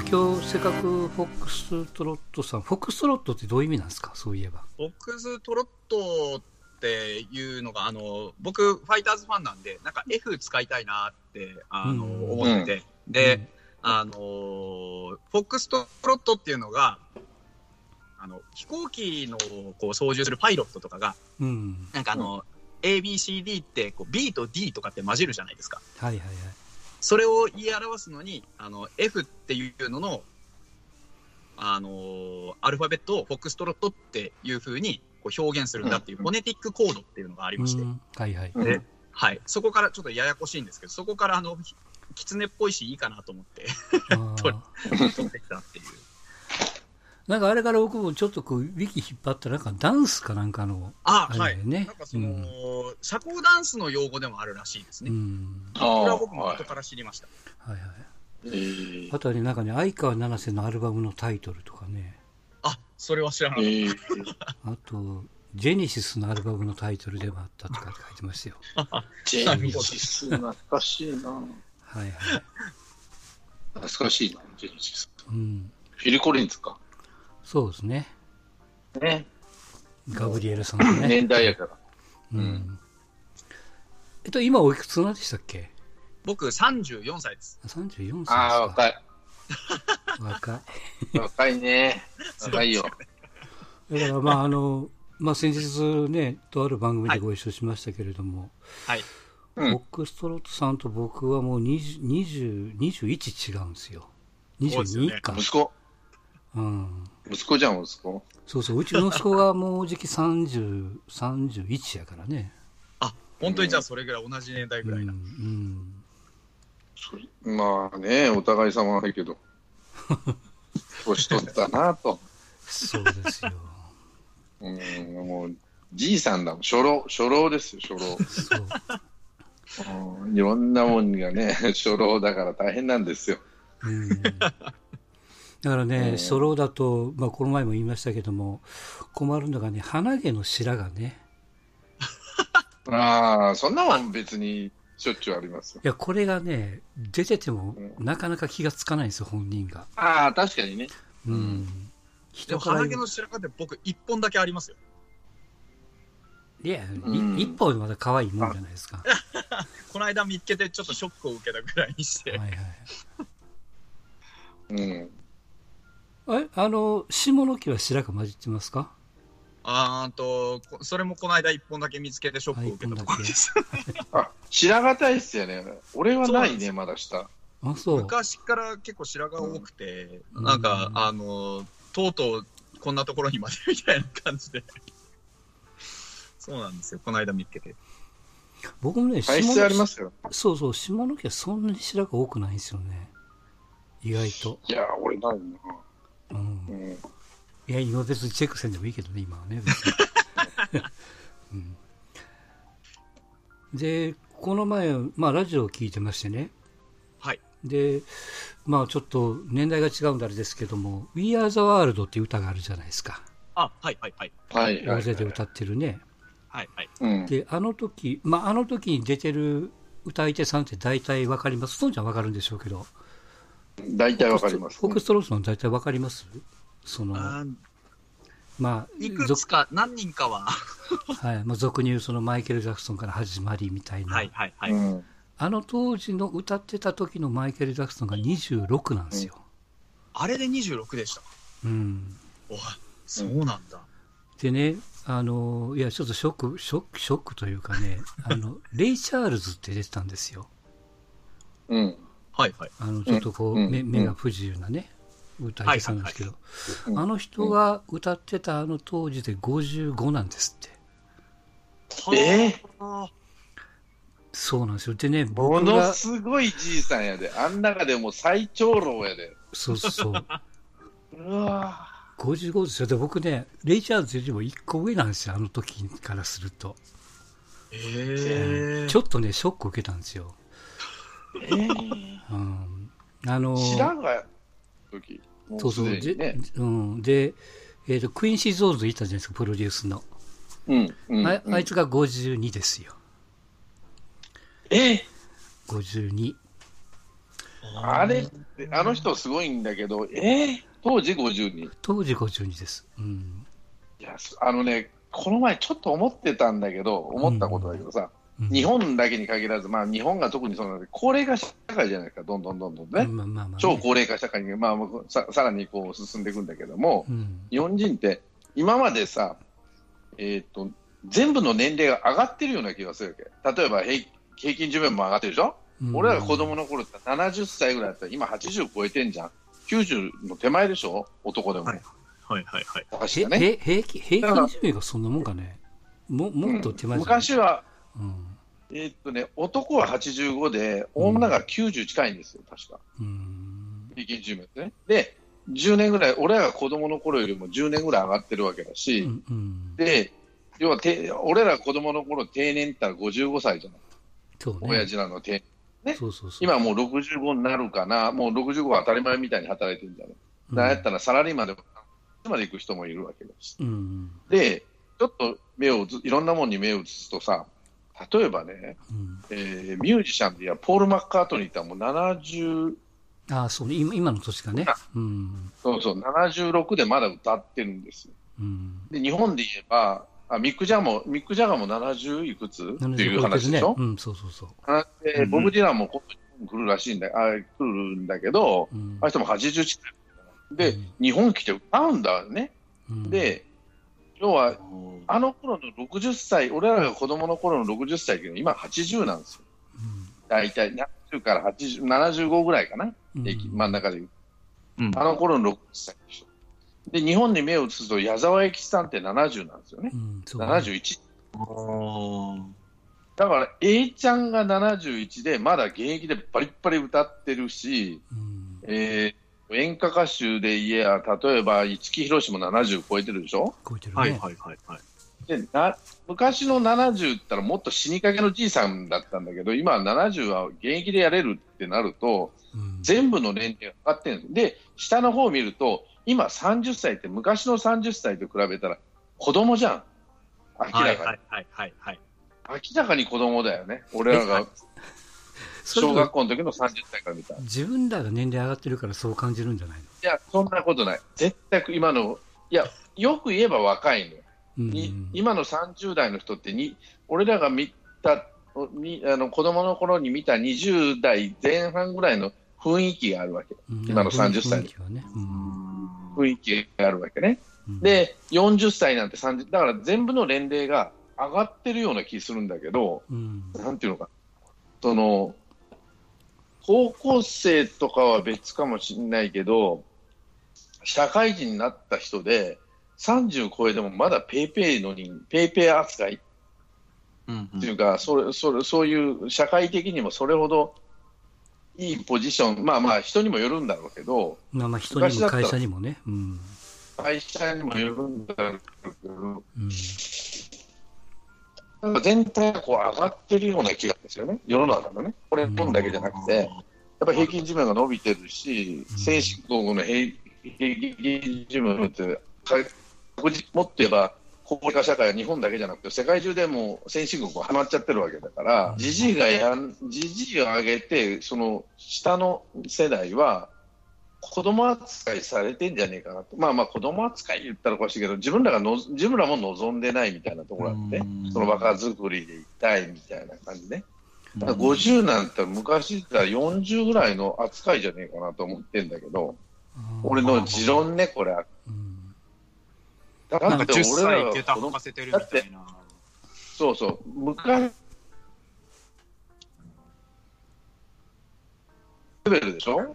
あ今日せっかくフォックストロットさん、フォックストロットってどういう意味なんですか、そういえば。フォックストロットっていうのが、あの僕、ファイターズファンなんで、なんか F 使いたいなってあの、うん思ってて、で、あのフォックストロットっていうのが、あの飛行機のこう操縦するパイロットとかが、うん。なんかあの、ABCD ってこう B と D とかって混じるじゃないですか。はいはいはい。それを言い表すのに、あの、F っていうのの、あのーアルファベットをフォックストロットっていう風にこう表現するんだっていう、うんフォネティックコードっていうのがありまして、うんはいはい。うんではい。そこからちょっとややこしいんですけど、そこからあの、ひ狐っぽいしいいかなと思って 取ってきたっていう。なんかあれから僕もちょっとこう、ウィキ引っ張ったら、なんかダンスかなんかの、あ、はい。あれだよねなんかその、うん社交ダンスの用語でもあるらしいですね。うん。あこれは僕も後から知りました。はいはい。い。えーあとはね、なんかね、相川七瀬のアルバムのタイトルとかね、あ、それは知らなかっえーあと、ジェネシスのアルバムのタイトルでもあったとかって書いてましたよ。ジェニシス、懐かしいな。はいはい。懐かしいな、ジェニシス。うん。フィル・コリンズか。そうですね。ね。ガブリエルさんとね。年代やから。うん。えっと、今おいくつなんでしたっけ？僕34歳です。?34 歳ですか。ああ、若い。若い。若いね。若いよ。だからまああの、まあ先日ね、とある番組でご一緒しましたけれども、はい。うフォッん。クストロットさんと僕はもう20、20 21違うんですよ。そうですよね22か。息子。うん。息子じゃん、息子。そうそう、うちの息子がもうじき30、31やからね。あ、本当にじゃあそれぐらい同じ年代うん、ぐらいな。うん。まあね、お互い様だけど。年取ったなと。そうですよ。うん、もう、じいさんだもん。初老、初老ですよ、初老。そう。うんいろんなもんがね、初老だから大変なんですよ。うん。だからね、初老だと、まあこの前も言いましたけども、困るのがね、鼻毛の白がね、ああ、そんなもん別にしょっちゅうありますよ。いや、これがね、出ててもうなかなか気がつかないんですよ、本人が。ああ、確かにね。うん。で人鼻毛の白髪って僕一本だけありますよ。いや、一本でまだ可愛いもんじゃないですか。は この間見つけてちょっとショックを受けたぐらいにして。いはい。うん。あれあの、下の木は白髪混じってますか？あーと、こそれもこの間一本だけ見つけてショックを受けたところです。あ、白髪体質やね。俺はないね、まだ下。あ、そう。昔から結構白髪多くて、うんなんか、うんあの、とうとうこんなところにまでみたいな感じで。そうなんですよ。この間見つけて。僕もね、体質ありますよ。そうそう、下の毛はそんなに白髪多くないんですよね。意外と。いや、俺ないな。うんう。ん。いや、今別にチェックせんでもいいけどね、今はね。うん、で、この前、まあ、ラジオを聞いてましてね。はい。で、まあ、ちょっと年代が違うんであれですけども、We Are the World っていう歌があるじゃないですか。あ、はいはいはい。はい、はい。大勢で歌ってるね。はいはい。うん。で、あの時、まあ、あの時に出てる歌い手さんって大体わかります？そうじゃわかるんでしょうけど。大体わかります、フォックストロートの大体わかります？その、まあ、いくつか、何人かは。はい、まあ、俗に言うそのマイケル・ジャクソンから始まりみたいな、はいはいはい。うん。あの当時の歌ってた時のマイケル・ジャクソンが26なんですよ。あれで26でした。うん。おそうなんだ。でね、あの、いや、ちょっとショック、ショック、ショックというかね、あの、レイ・チャールズって出てたんですよ。うん。はいはい。あの、ちょっとこう、うん目うん目が不自由なね、歌い手さんなんですけど、うんあの人が歌ってたあの当時で55なんですって。えはあそうなんですよ。でね、も僕のが、すごいじいさんやで。あん中でも最長老やで。そうそう。うわ55ですよ。で、僕ね、レイ・チャールズよりも1個上なんですよ、あの時からすると。ええちょっとね、ショック受けたんですよ。えー、うん。あの、白髪時。もそうそう。で、すで。うん。で、えっ、と、クイーンシーゾーンズいたじゃないですか、プロデュースの。うん。うん。あうんあいつが52ですよ。え？52。あれあの人すごいんだけど、え？ー、当時52。当時52です。うん。いや、あのね、この前ちょっと思ってたんだけど、思ったことだけどさ、うん日本だけに限らず、まあ日本が特にそうなんで、高齢化社会じゃないですか、どんどんどんどんね。まあまあまあね超高齢化社会に、まあ、ささらにこう進んでいくんだけども、うん。日本人って今までさ、えー、と全部の年齢が上がってるような気がするわけ。例えば平平均寿命も上がってるでしょ、うん俺らが子供の頃って70歳ぐらいだったら今80超えてんじゃん。90の手前でしょ？男でも。はいはいはいはい。へ確かね。へ平均平均寿命がそんなもんかね。ももっと手前じゃない？昔は、うん。えーっとね、男は85で、女が90近いんですよ、確か。うん。平均寿命ってね。で、10年ぐらい、俺らが子供の頃よりも10年ぐらい上がってるわけだし、うんうん。で、要はて、俺らが子供の頃定年ったら55歳じゃない、そうね。親父らの定ねそうそうそう。今もう65になるかな、もう65は当たり前みたいに働いてるんだよ。うん、なんやったらサラリーマンでも、まで行く人もいるわけだし。うん。で、ちょっと目を移いろんなものに目を移すとさ、例えばね、うん。えーミュージシャンで言えばポール・マッカートニーってもう70、ああ、そうね。今今の年かね。うん。そうそう、76でまだ歌ってるんですよ。うん。で、日本で言えば、あミック・ジャも、ミック・ジャガーも70いくつ？っていう話でしょ、うん、そうそうそう。話でボブ・ディランも今度来るらしいんだあ来るんだけど、うんあの人も80近い。で、うん日本来て歌うんだね。うん、で、要は、あの頃の60歳、俺らが子供の頃の60歳っていうのは今80なんですよ。大体70から80 75ぐらいかな、うん、真ん中で言う。うんあの頃の60歳でしょ。で、日本に目を移すと矢沢永吉さんって70なんですよねう。ん、ね71。あだから、A ちゃんが71で、まだ現役でバリッバリ歌ってるし、うんえー演歌歌手で言えば、例えば五木ひろしも70超えてるでしょ？超えてるね。はいはいはいはい。でな昔の70って言ったらもっと死にかけのじいさんだったんだけど、今は70は現役でやれるってなると、うん全部の年齢が上がってるんです。で、下の方を見ると、今30歳って昔の30歳と比べたら子供じゃん。明らかに。はいはいはいはいはい。明らかに子供だよね。俺らが小学校の時の30歳から見た自分らが年齢上がってるからそう感じるんじゃないの？や、そんなことない。絶対今の、いや、よく言えば若いのよ。今の30代の人ってに、俺らが見た、にあの子供の頃に見た20代前半ぐらいの雰囲気があるわけ。うん今の30歳雰囲気はね。うん雰囲気があるわけね。うん、で、40歳なんて30、だから全部の年齢が上がってるような気するんだけど、うん、なんていうのか、その、高校生とかは別かもしれないけど、社会人になった人で、30超えてもまだペイペイのに、ペイペイ扱い。うんっていうか、それそれそういう社会的にもそれほどいいポジション、まあまあ人にもよるんだろうけど、まあまあ人にも会社にもね。うん。会社にもよるんだろうけど、うん全体がこう上がってるような気がするんですよね、世の中のね。これ、日本だけじゃなくて、やっぱり平均寿命が伸びてるし、うん。先進国の平平均寿命って、もっと言えば、高齢化社会は日本だけじゃなくて、世界中でも先進国ははまっちゃってるわけだからう、ん。じじいがやん、じじいを上げて、その下の世代は、子供扱いされてんじゃねえかなと、まあまあ子供扱い言ったらおかしいけど、自分らがの自分らも望んでないみたいなところあって。うん、その若作りでいたいみたいな感じね。だから50なんて昔から40ぐらいの扱いじゃねえかなと思ってんだけど、俺の持論ね、これ。うん。だなんか10って俺らが子供履かせてるみたいな。そうそう、昔、レベルでしょ？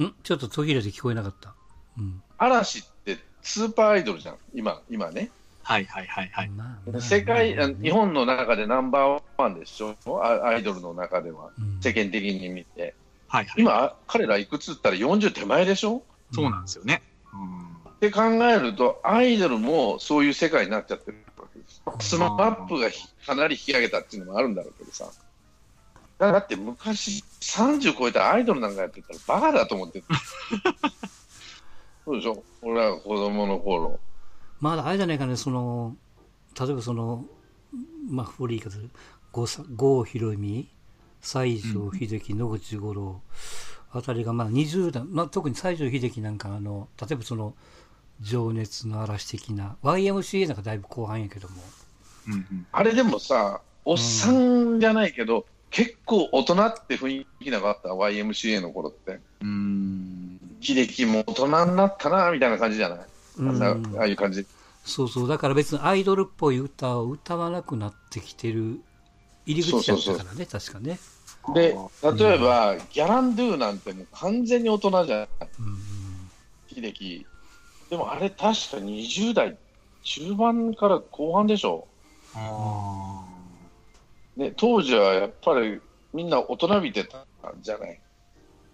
ん？ちょっと途切れて聞こえなかった。うん嵐ってスーパーアイドルじゃん、今、今ね。はいはいはいはい。まあまあ世界、まああ日本の中でナンバーワンでしょ？あアイドルの中では、うん世間的に見て。はいはい。今、彼らいくつったら40手前でしょ？そうなんですよね。うんって考えると、アイドルもそういう世界になっちゃってるわけです。 SMAP がひかなり引き上げたっていうのもあるんだろうけどさ。だって昔、30超えたアイドルなんかやってたらバカだと思ってた。そうでしょ？俺らが子供の頃。まだあれじゃないかね、その、例えばその、まあ、古い言い方で、郷ひろみ西城秀樹、野口五郎あたりがまあ20代、まあ、特に西城秀樹なんかあの例えばその情熱の嵐的な YMCA なんかだいぶ後半やけども。うんうん。あれでもさ、おっさんじゃないけど、結構大人って雰囲気なかった、YMCA の頃って。うーん。秀樹も大人になったな、みたいな感じじゃない、あああいう感じ。そうそう。だから別にアイドルっぽい歌を歌わなくなってきてる入り口だったからね確かね、で、例えば、ギャランドゥなんてもう完全に大人じゃない？うん秀樹。でもあれ確か20代中盤から後半でしょ？あね、当時はやっぱりみんな大人びてたんじゃない、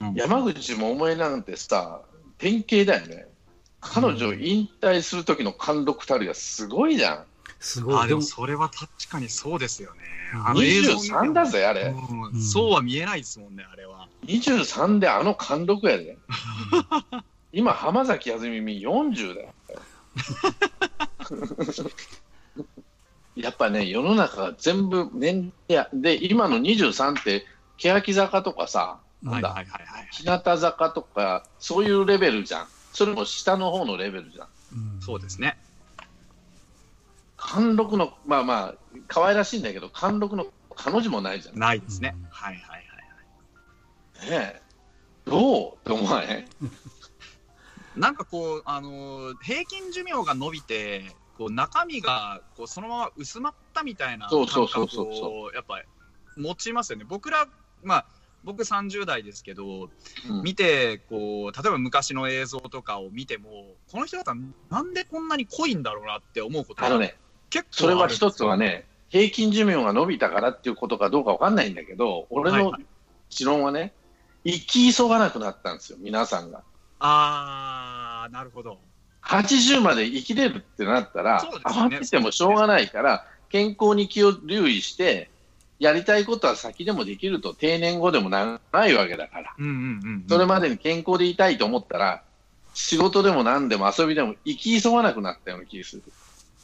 うん山口百恵なんてさ、典型だよね。彼女引退する時の貫禄たるやすごいじゃん。すごいでもあでもそれは確かにそうですよねうんあの映像見ても23だぜ、あれ。うんうんそうは見えないですもんねあれは23であの貫禄やで。今、浜崎あずみみ40だよ。やっぱね、世の中が全部年齢や。で、今の23って、欅坂とかさ、なんだ、はいはいはいはい日向坂とか、そういうレベルじゃん。それも下の方のレベルじゃん。うん。そうですね。貫禄の、まあまあ、可愛らしいんだけど、貫禄の彼女もないじゃん。ねないですね、うん。はいはいはいえ。どう？って思わへん？なんかこう、あのー平均寿命が伸びて、こう中身がこうそのまま薄まったみたいなそう感覚をやっぱり持ちますよね。僕ら、まあ、僕30代ですけど、うん見てこう、例えば昔の映像とかを見ても、この人方、なんでこんなに濃いんだろうなって思うことがあのね、結構それは一つはね、平均寿命が伸びたからっていうことかどうかわかんないんだけど、俺のはいはい持論はね、生き急がなくなったんですよ、皆さんが。あー、なるほど。80まで生きれるってなったら、ね慌ててもしょうがないから、健康に気を留意して、やりたいことは先でもできると、定年後でもなないわけだから、うんうんうん、それまでに健康でいたいと思ったら、仕事でも何でも遊びでも生き急がなくなったような気がする。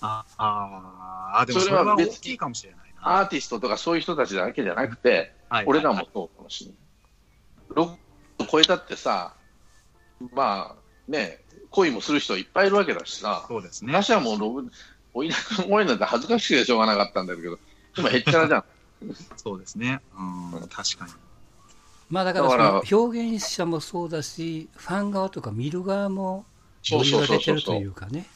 ああー、でもそそれは大きいかもしれないな。アーティストとかそういう人たちだけじゃなくて、はい俺らもそうかもしれない。6超えたってさ、まあね、恋もする人いっぱいいるわけだしさ、そうですね。昔はもうロブ、おいな く声なんて恥ずかしくてしょうがなかったんだけど、今へっちゃらじゃん。そうですね。うん、確かに。まあだから表現者もそうだしファン側とか見る側もそうそうそうそうが出てるというかね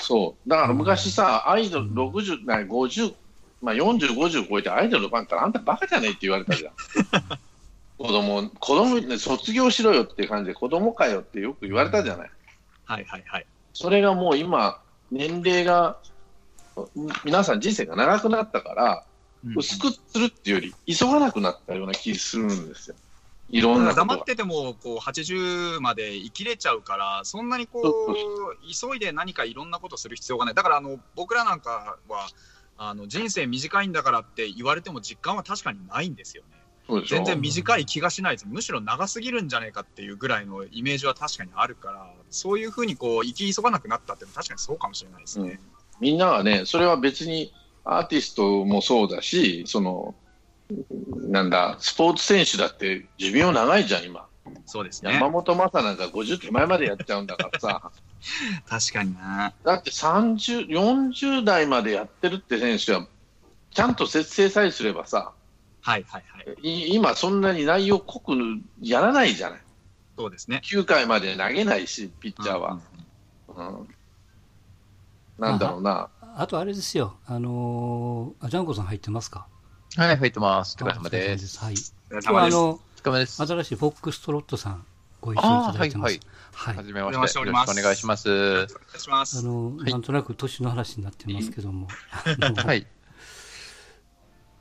そう。だから昔さ、アイドルうん60、な50、まあ40、50超えてアイドルのファンからあんたバカじゃねえって言われたじゃん。子供、子供ね、卒業しろよっていう感じで子供かよってよく言われたじゃない。はいはいはい。それがもう今、年齢が、皆さん人生が長くなったから、うん。薄くするっていうより、急がなくなったような気するんですよ。いろんな黙っててもこう80まで生きれちゃうからそんなにこそうう。急いで何かいろんなことする必要がない。だからあの僕らなんかはあの人生短いんだからって言われても実感は確かにないんですよね全然短い気がしないです。むしろ長すぎるんじゃないかっていうぐらいのイメージは確かにあるからそういうふうにこう生き急がなくなったっていうのは確かにそうかもしれないですね、みんなはね、それは別にアーティストもそうだし、その、なんだ、スポーツ選手だって寿命長いじゃん、今。そうですね。山本昌なんか50手前までやっちゃうんだからさ。確かにな。だって30、40代までやってるって選手は、ちゃんと節制さえすればさ、はいはいはいい今そんなに内容濃くやらないじゃない。そうですね9回まで投げないし、ピッチャーは。うんなんだろうな。あとあれですよあのーあジャンコさん入ってますか？はい、入ってます。お疲れ様あです。はい今日は様ですあの。新しいフォックストロットさんご一緒いああ、ただてますはいいはい。はじめまししてて。よろしくお願いします。お願いしまあすの、はいなんとなく年の話になってますけども、あのはい。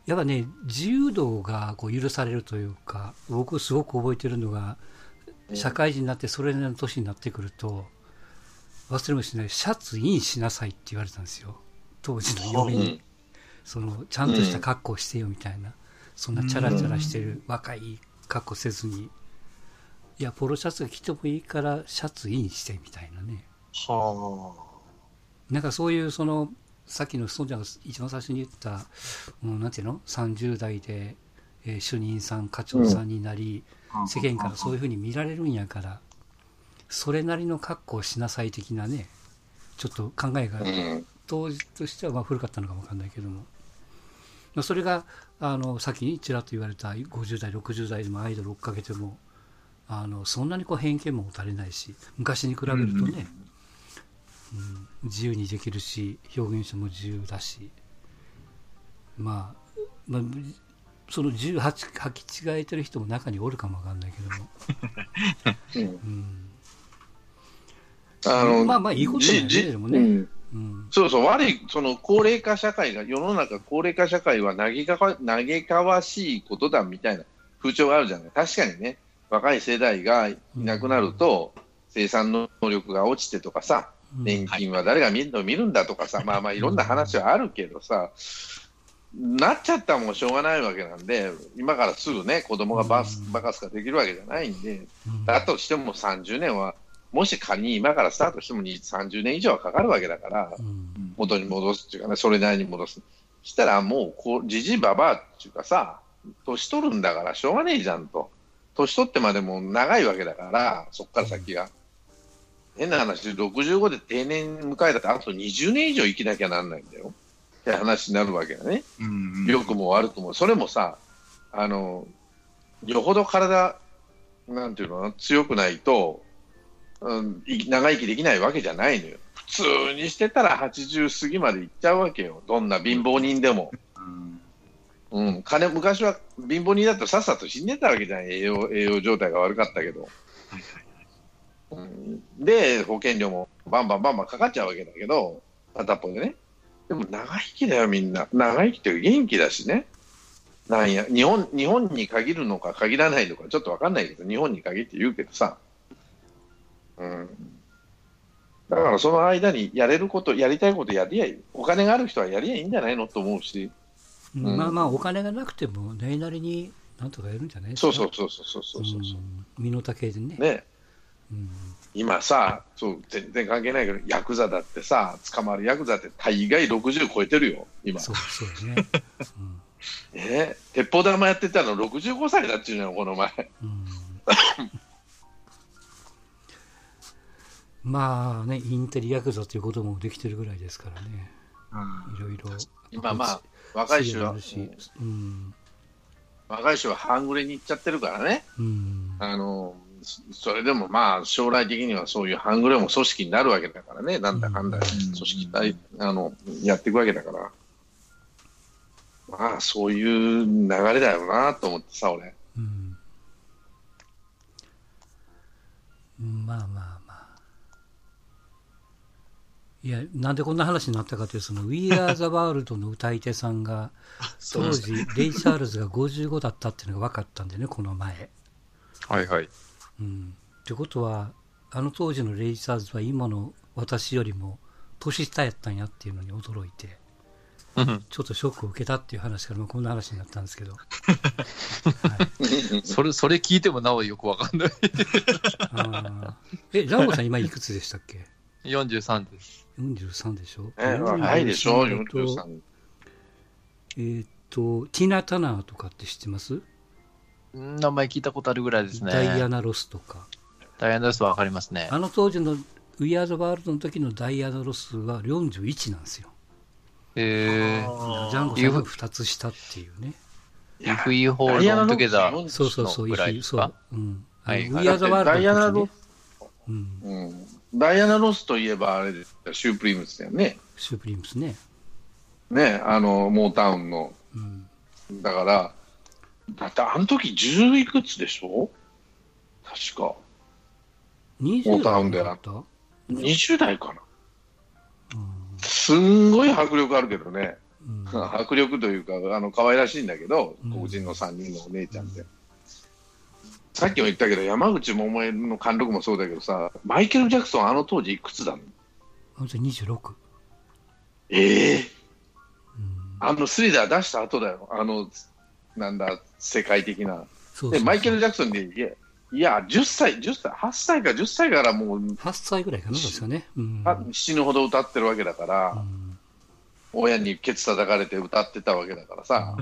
やっぱね、自由度がこう許されるというか、僕すごく覚えてるのが、社会人になってそれなりの年になってくると、忘れもしない、シャツインしなさいって言われたんですよ。当時の嫁に。その、ちゃんとした格好してよみたいな。そんなチャラチャラしてる若い格好せずに。いや、ポロシャツが着てもいいから、シャツインしてみたいなね。はなんかそういうそのさっきの孫ちゃんが一番最初に言った、うん、なんていうの？30代でえー主任さん課長さんになり、世間からそういうふうに見られるんやからそれなりの格好をしなさい的なねちょっと考えがうん。当時としてはまあ古かったのかもわかんないけども、まあ、それがあの先にちらっと言われた50代60代でもアイドル追っかけてもあのそんなにこう偏見も持たれないし昔に比べるとね、うん自由にできるし表現者も自由だしまあ、まあ、その自由履き違えてる人も中におるかもわかんないけども、うんうん。あの、まあまあいいことだよねでもね。うん。うん。そうそう、悪い、その高齢化社会が、世の中高齢化社会は嘆かわ嘆かわしいことだみたいな風潮があるじゃない。確かにね、若い世代がいなくなると、生産能力が落ちてとかさ、うん年金は誰が見るの見るんだとかさ、まあまあいろんな話はあるけどさ、なっちゃったらもうしょうがないわけなんで、今からすぐね、子供がバスうんバカスカできるわけじゃないんで、うんだとしても30年は、もし仮に今からスタートしても20 30年以上はかかるわけだから、うん元に戻すっていうかね、それなりに戻す。したらもうこう、じじいばばあっていうかさ、年取るんだからしょうがねえじゃんと。年取ってまでも長いわけだから、そっから先が。変な話、65で定年迎えたって、あと20年以上生きなきゃなんないんだよ。って話になるわけだね。うん良くも悪くも。それもさ、あの、よほど体、なんていうの強くないと、うん、い長生きできないわけじゃないのよ。普通にしてたら80過ぎまでいっちゃうわけよ。どんな貧乏人でも。うんうん、金、昔は貧乏人だとさっさと死んでたわけじゃん。栄養、栄養状態が悪かったけど。うん、で、保険料もバンバンバンバンかかっちゃうわけだけど、片っぽでね。でも長生きだよ、みんな。長生きって元気だしね。なんや、日本、日本に限るのか限らないのかちょっとわかんないけど、日本に限って言うけどさ。うん。だからその間にやれること、やりたいことやりゃいい。お金がある人はやりゃいいんじゃないのと思うし。うんまあまあお金がなくてもそれなりになんとかやるんじゃないですかそうそうそうそうそうそうそう。うん身の丈でねね。うん。今さ、そう、全然関係ないけど、ヤクザだってさ、捕まるヤクザって大概60超えてるよ、今。そうそうね、うんね鉄砲玉やってたの65歳だっちゅうのよ、この前。うん。まあねインテリヤクザということもできてるぐらいですからね。いろいろ。今まあ、若い人はうん。若い人は半グレに行っちゃってるからね。うん。あの、そそれでもまあ、将来的にはそういう半グレも組織になるわけだからね。なんだかんだ、うん組織体、あの、やっていくわけだから。まあ、そういう流れだよなと思ってさ、俺。うんまあまあまあ。いや、なんでこんな話になったかというと、その We Are the World の歌い手さんが、当時、レイ・チャールズが55だったっていうのが分かったんでね、この前。はいはい。うん。ってことは、あの当時のレイ・チャールズは今の私よりも年下やったんやっていうのに驚いて、うんちょっとショックを受けたっていう話から、まあこんな話になったんですけど。それ、それ聞いてもなおよくわかんない。え、ランボさん今いくつでしたっけ？43です。43でしょ？え、若いでしょ、43だと43。えーっと、ティナ・ターナーとかって知ってます、うん名前聞いたことあるぐらいですね。ダイアナ・ロスとか。ダイアナロスはわかりますね。あの当時の We Are the World の時のダイアナ・ロスは41なんですよ。えジャンゴさんが2つ下っていうね。ー、 If We Hold On Together。そうそうそう、ぐらいですか？う。うん。はい We Are the World ダイアナロの時、ね、うん。うんダイアナ・ロスといえばあれですよシュープリームスだよね。シュープリームスね。ね、あの、モータウンの。うん。だから、だってあの時10いくつでしょ？確か。20モータウンでだった？20代かな。うんすんごい迫力あるけどね。うん 迫力というか、あの、可愛らしいんだけど、うん黒人の3人のお姉ちゃんで。さっきも言ったけど、山口百恵の貫禄もそうだけどさ、マイケル・ジャクソンあの当時いくつだの？あの人26。ええうんあのスリラー出した後だよ。あの、なんだ、世界的な。で、そうそうそうマイケル・ジャクソンで、いや、いや、10歳、10歳、8歳か10歳からもう、8歳ぐらいかな、ですよね。うん。あ死ぬほど歌ってるわけだから、うん親にケツ叩かれて歌ってたわけだからさ、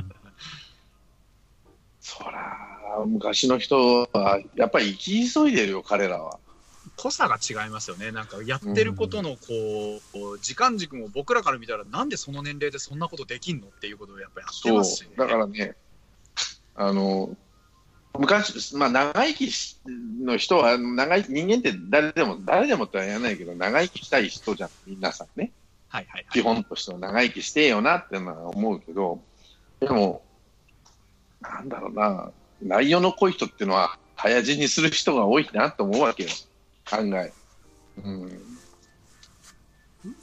そら、昔の人は、やっぱり生き急いでるよ、彼らは。濃さが違いますよね。なんかやってることのこう、こう時間軸も僕らから見たら、なんでその年齢でそんなことできんのっていうことをやっぱりやってますし、ね。だからね、あの、昔、まあ、長生きしの人は、長生き、人間って誰でも、誰でもとは言わないけど、長生きしたい人じゃん、皆さんね。はいはいはい。基本としては長生きしてよなってのは思うけど、でも、なんだろうな、内容の濃い人っていうのは、早死にする人が多いなと思うわけよ、案外。うん、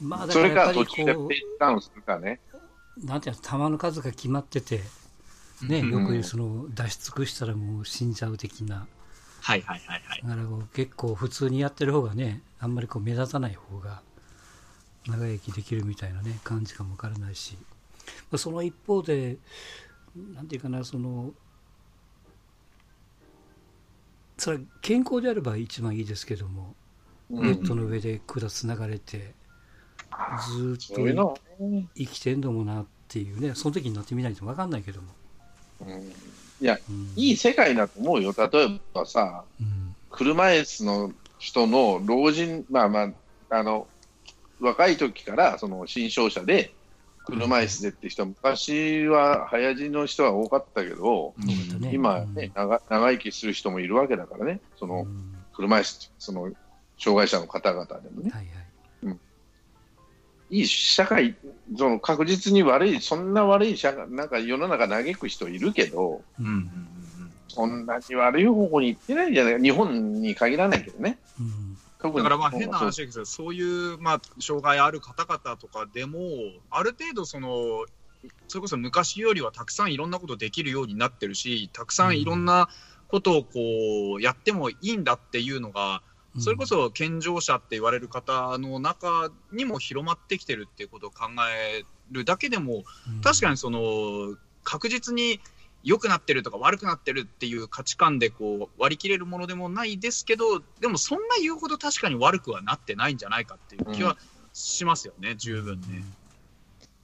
まあ、だそれから途中でペーこスダウンするかね。う、なんていうの、弾の数が決まってて、ね、うん。よくその出し尽くしたらもう死んじゃう的な、はいはいはいはい。だからこう結構普通にやってる方がね、あんまりこう目立たない方が長生きできるみたいなね、感じかもわからないし、まあその一方で、なんていうかな、その、それは健康であれば一番いいですけども、うネットの上で管つながれて、ずーっと生きてんのもなっていうね、その時になってみないと分かんないけども。うん。いや、うん。いい世界だと思うよ。例えばさ、うん。車椅子の人の老人、まあまあ、あの、若い時からその新商社で車椅子でって人は、昔は早死にの人は多かったけど、今ね、長長生きする人もいるわけだからね、そのうん。車椅子、その障害者の方々でもね、はいはい。いい社会、その確実に悪い、そんな悪い社会、なんか世の中嘆く人いるけど、うんうんうんそんなに悪い方向に行ってないんじゃない日本に限らないけどね。うん。だからまあ変な話ですけど、そういうまあ障害ある方々とかでも、ある程度その、それこそ昔よりはたくさんいろんなことできるようになってるし、たくさんいろんなことをこうやってもいいんだっていうのが、それこそ健常者って言われる方の中にも広まってきてるっていうことを考えるだけでも、確かにその確実に良くなってるとか悪くなってるっていう価値観でこう割り切れるものでもないですけど、でもそんな言うほど確かに悪くはなってないんじゃないかっていう気はしますよね、十分ね。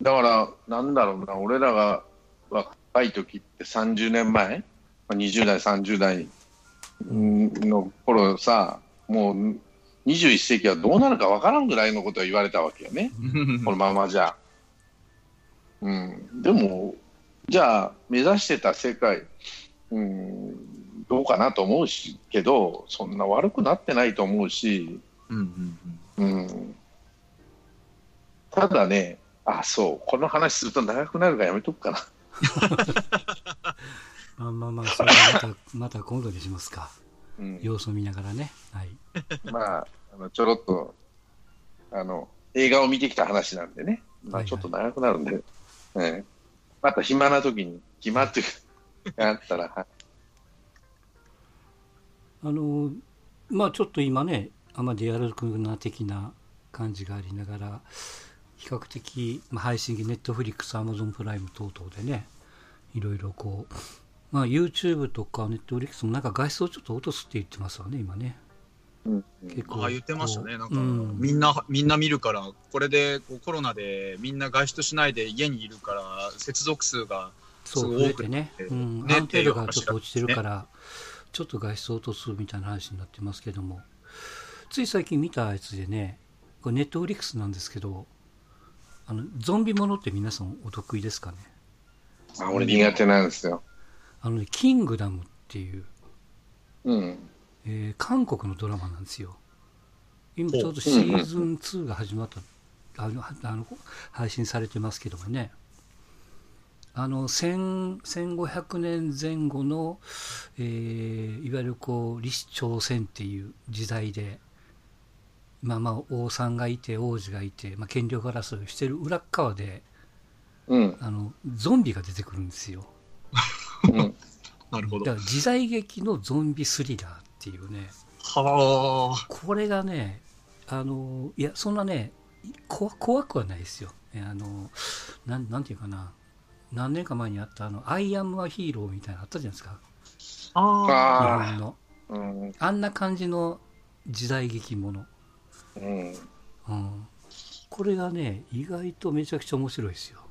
だから、なんだろうな、俺らが若い時って30年前、まあ20代、30代の頃さ、もう21世紀はどうなるかわからんぐらいのことを言われたわけよね、このままじゃ。うん、でも、じゃあ、目指してた世界、うん、どうかなと思うし、けど、そんな悪くなってないと思うし、うんうんうんうん、ただね、あ、そう、この話すると長くなるからやめとくかな。まあまあまあ、それはまた、また今度にしますか。うん、様子を見ながらね。はい。まあ、あのちょろっとあの映画を見てきた話なんでね、まあ、はいはい。ちょっと長くなるんで、ええ。また暇な時に、暇って あったら、はい。あの、まあちょっと今ね、あんまりやるくな的な感じがありながら、比較的、まあ、配信機、 Netflix、Amazon Prime 等々でね、いろいろこう、まあ YouTube とか Netflix もなんか画質をちょっと落とすって言ってますわね、今ね。うん結構。ああ言ってましたね、なんか、うんみんな、みんな見るから、これでこうコロナでみんな外出しないで家にいるから、接続数がそう、すごい多く増えてね。てうん。ね安定度がちょっと落ちてるから、ちょっと外出を落とすみたいな話になってますけども、つい最近見たやつでね、これネットフリックスなんですけど、あの、ゾンビものって皆さんお得意ですかね？あ俺苦手なんですよ。あのね、キングダムっていう、うん。えー韓国のドラマなんですよ。今ちょうどシーズン2が始まった、あの、あの配信されてますけどもね。あの、1000 1500年前後の、えーいわゆるこう、李氏朝鮮っていう時代で、まあまあ、王さんがいて、王子がいて、まあ、権力争いをしてる裏っ側で、うん。あの、ゾンビが出てくるんですよ。うん。なるほど。だから時代劇のゾンビスリラーっていうね、はあ。これがね、あの、いや、そんなね、怖怖くはないですよ。えあの、なん、なんていうかな、何年か前にあった、あの、アイアムアヒーローみたいなのあったじゃないですか。あ日あ本の。ん。あんな感じの時代劇もの。うん。うん。これがね、意外とめちゃくちゃ面白いですよ。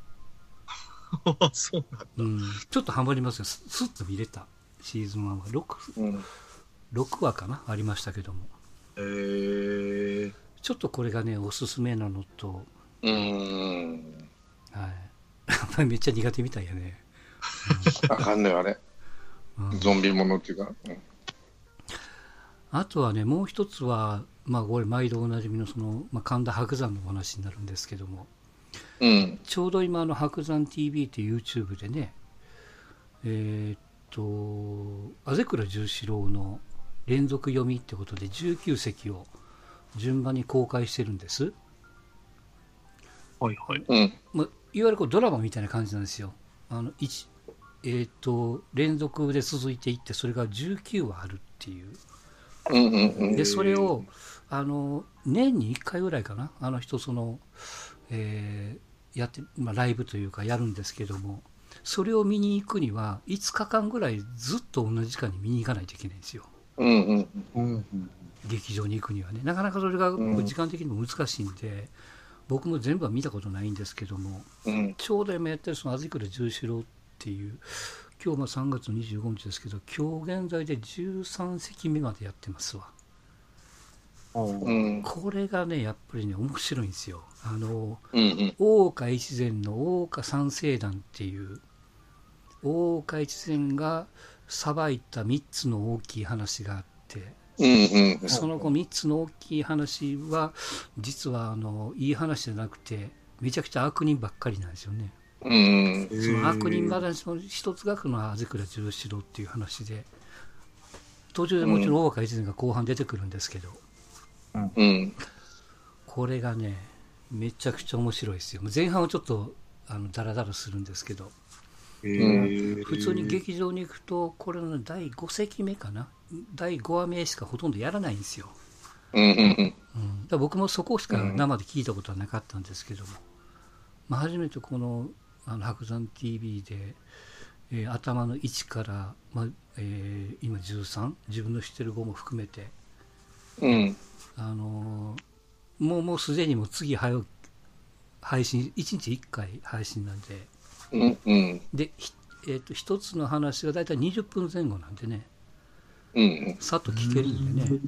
そうなんだ。うん、ちょっとハマりますよ。すすっと見れた。シーズン1は6、うん。6話かな？ありましたけども。えー、ちょっとこれがね、おすすめなのと、うーん。はい。やっぱりめっちゃ苦手みたいやね。あかんねあれ。うんゾンビものっていうか。うんあとはね、もう一つは、まあ、これ、毎度おなじみの、その、まあ、神田伯山のお話になるんですけども、うん。ちょうど今、あの、白山 TV って YouTube でね、えーっと、あぜ倉十四郎の連続読みってことで、19席を順番に公開してるんです。はいはい。うん。まあ、いわゆるこうドラマみたいな感じなんですよ。あの一えーっと連続で続いていって、それが19話あるっていう。うんうんうん。でそれをあの年に1回ぐらいかなあの人その、えーやって、まあ、ライブというかやるんですけどもそれを見に行くには5日間ぐらいずっと同じ時間に見に行かないといけないんですようんうん。うん劇場に行くにはねなかなかそれがうん時間的にも難しいんで、僕も全部は見たことないんですけどもうん。ちょうど今やってるそのあ倉十四郎っていう今日まあ3月25日ですけど今日現在で13席目までやってますわうん。これがね、やっぱりね、面白いんですよ。あの、うんうん。大岡越前の大岡三聖団っていう、大岡越前がさばいた3つの大きい話があって、うんうん。その後3つの大きい話は、実はあの、いい話じゃなくて、めちゃくちゃ悪人ばっかりなんですよね。うん。その悪人話の一つがこの畔倉十四郎っていう話で、途中でもちろん大岡越前が後半出てくるんですけど、うん。これがね、めちゃくちゃ面白いですよ。前半はちょっとあのダラダラするんですけど、えー普通に劇場に行くと、これの第5席目かな、第5話目しかほとんどやらないんですよ。うんうんうん。うん、だから僕もそこしか生で聞いたことはなかったんですけども、まあ、初めてこのあの白山 TV で、えー頭の1から、まあえー今13、自分の知ってる5も含めて、うん。あのーもうもうすでにもう次早う配信、1日1回配信なんで、うんうん。で、ひえー、と1つの話が大体20分前後なんでね、うんさっと聞けるんでね、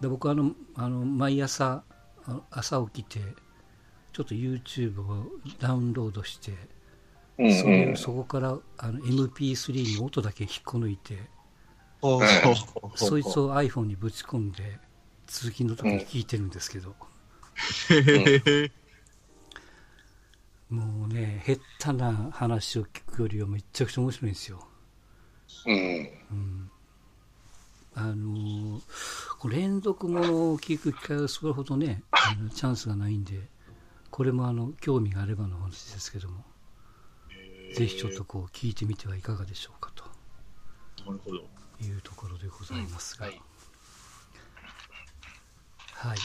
で僕あのあの、毎朝、朝起きて、ちょっと YouTube をダウンロードして、うん。そういうそこからあの MP3 に音だけ引っこ抜いて、そいつを iPhone にぶち込んで、通勤の時に聞いてるんですけど、もうね、下手な話を聞くよりはめっちゃくちゃ面白いんですよ。うん。あのー連続ものを聞く機会はそれほどね、あのチャンスがないんで、これもあの興味があればの話ですけども、ぜひちょっとこう聞いてみてはいかがでしょうかと。なるほど。いうところでございますが、はいはい。